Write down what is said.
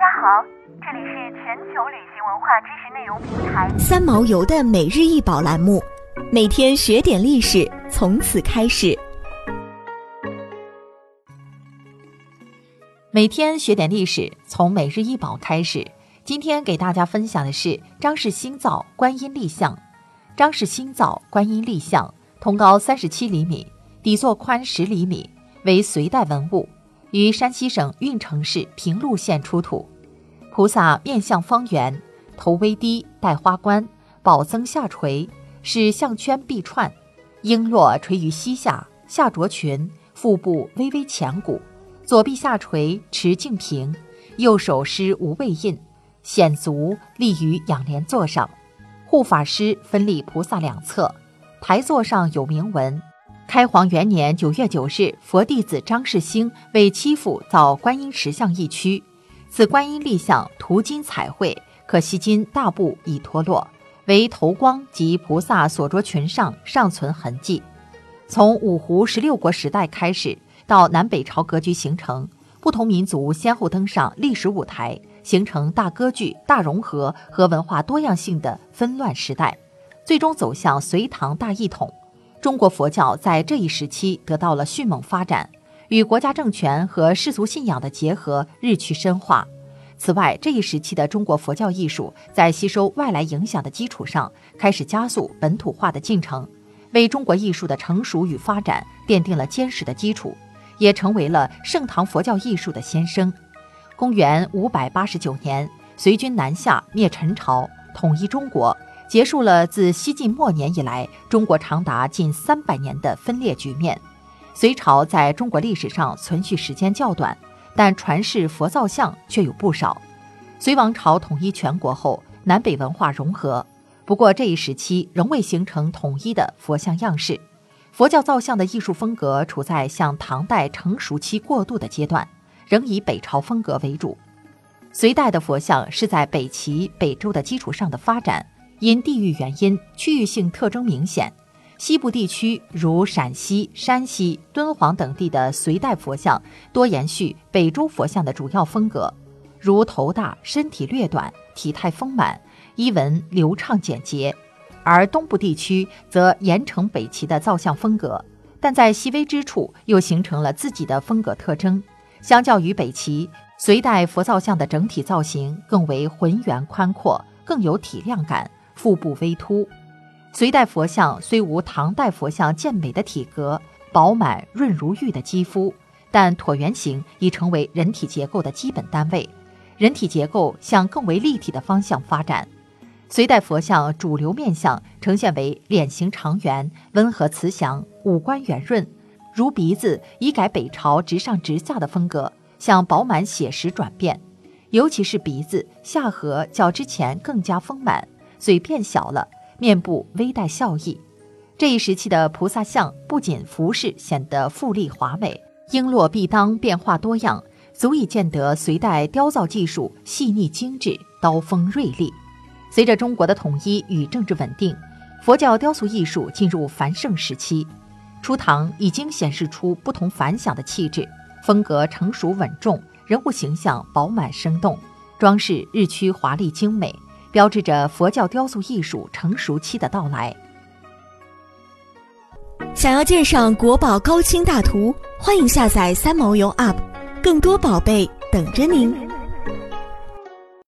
家好，这里是全球旅行文化知识内容平台三毛游的每日一宝栏目，每天学点历史，从此开始。每天学点历史，从每日一宝开始。今天给大家分享的是张氏新造观音立像。张氏新造观音立像，通高三十七厘米，底座宽十厘米，为隋代文物。于山西省运城市平陆县出土，菩萨面相方圆，头微低，戴花冠，宝增下垂，使项圈臂串，璎珞垂于膝下，下着裙，腹部微微前鼓，左臂下垂，持净瓶，右手施无畏印，显足立于仰莲座上，护法师分立菩萨两侧，台座上有铭文。开皇元年九月九日，佛弟子张世兴为妻父造观音石像一躯。此观音立像涂金彩绘，可惜金大部已脱落，为头光及菩萨所着裙上尚存痕迹。从五胡十六国时代开始，到南北朝格局形成，不同民族先后登上历史舞台，形成大割据、大融合和文化多样性的纷乱时代，最终走向隋唐大一统。中国佛教在这一时期得到了迅猛发展，与国家政权和世俗信仰的结合日趋深化。此外，这一时期的中国佛教艺术在吸收外来影响的基础上，开始加速本土化的进程，为中国艺术的成熟与发展奠定了坚实的基础，也成为了盛唐佛教艺术的先声。公元五百八十九年，隋军南下灭陈朝，统一中国。结束了自西晋末年以来中国长达近三百年的分裂局面。隋朝在中国历史上存续时间较短，但传世佛造像却有不少。隋王朝统一全国后，南北文化融合，不过这一时期仍未形成统一的佛像样式。佛教造像的艺术风格处在向唐代成熟期过渡的阶段，仍以北朝风格为主。隋代的佛像是在北齐、北周的基础上的发展。因地域原因，区域性特征明显。西部地区如陕西、山西、敦煌等地的隋代佛像，多延续北周佛像的主要风格，如头大、身体略短、体态丰满、衣纹流畅简洁；而东部地区则沿承北齐的造像风格，但在细微之处又形成了自己的风格特征。相较于北齐，隋代佛造像的整体造型更为浑圆宽阔，更有体量感。腹部微凸，隋代佛像虽无唐代佛像健美的体格、饱满润如玉的肌肤，但椭圆形已成为人体结构的基本单位，人体结构向更为立体的方向发展。隋代佛像主流面相呈现为脸型长圆、温和慈祥、五官圆润，如鼻子已改北朝直上直下的风格，向饱满写实转变，尤其是鼻子下颌较之前更加丰满。嘴变小了，面部微带笑意。这一时期的菩萨像不仅服饰显得富丽华美，璎珞臂当变化多样，足以见得隋代雕造技术细腻精致，刀锋锐利。随着中国的统一与政治稳定，佛教雕塑艺术进入繁盛时期。初唐已经显示出不同凡响的气质，风格成熟稳重，人物形象饱满生动，装饰日趋华丽精美。标志着佛教雕塑艺术成熟期的到来。想要鉴赏国宝高清大图，欢迎下载三毛游 App，更多宝贝等着您。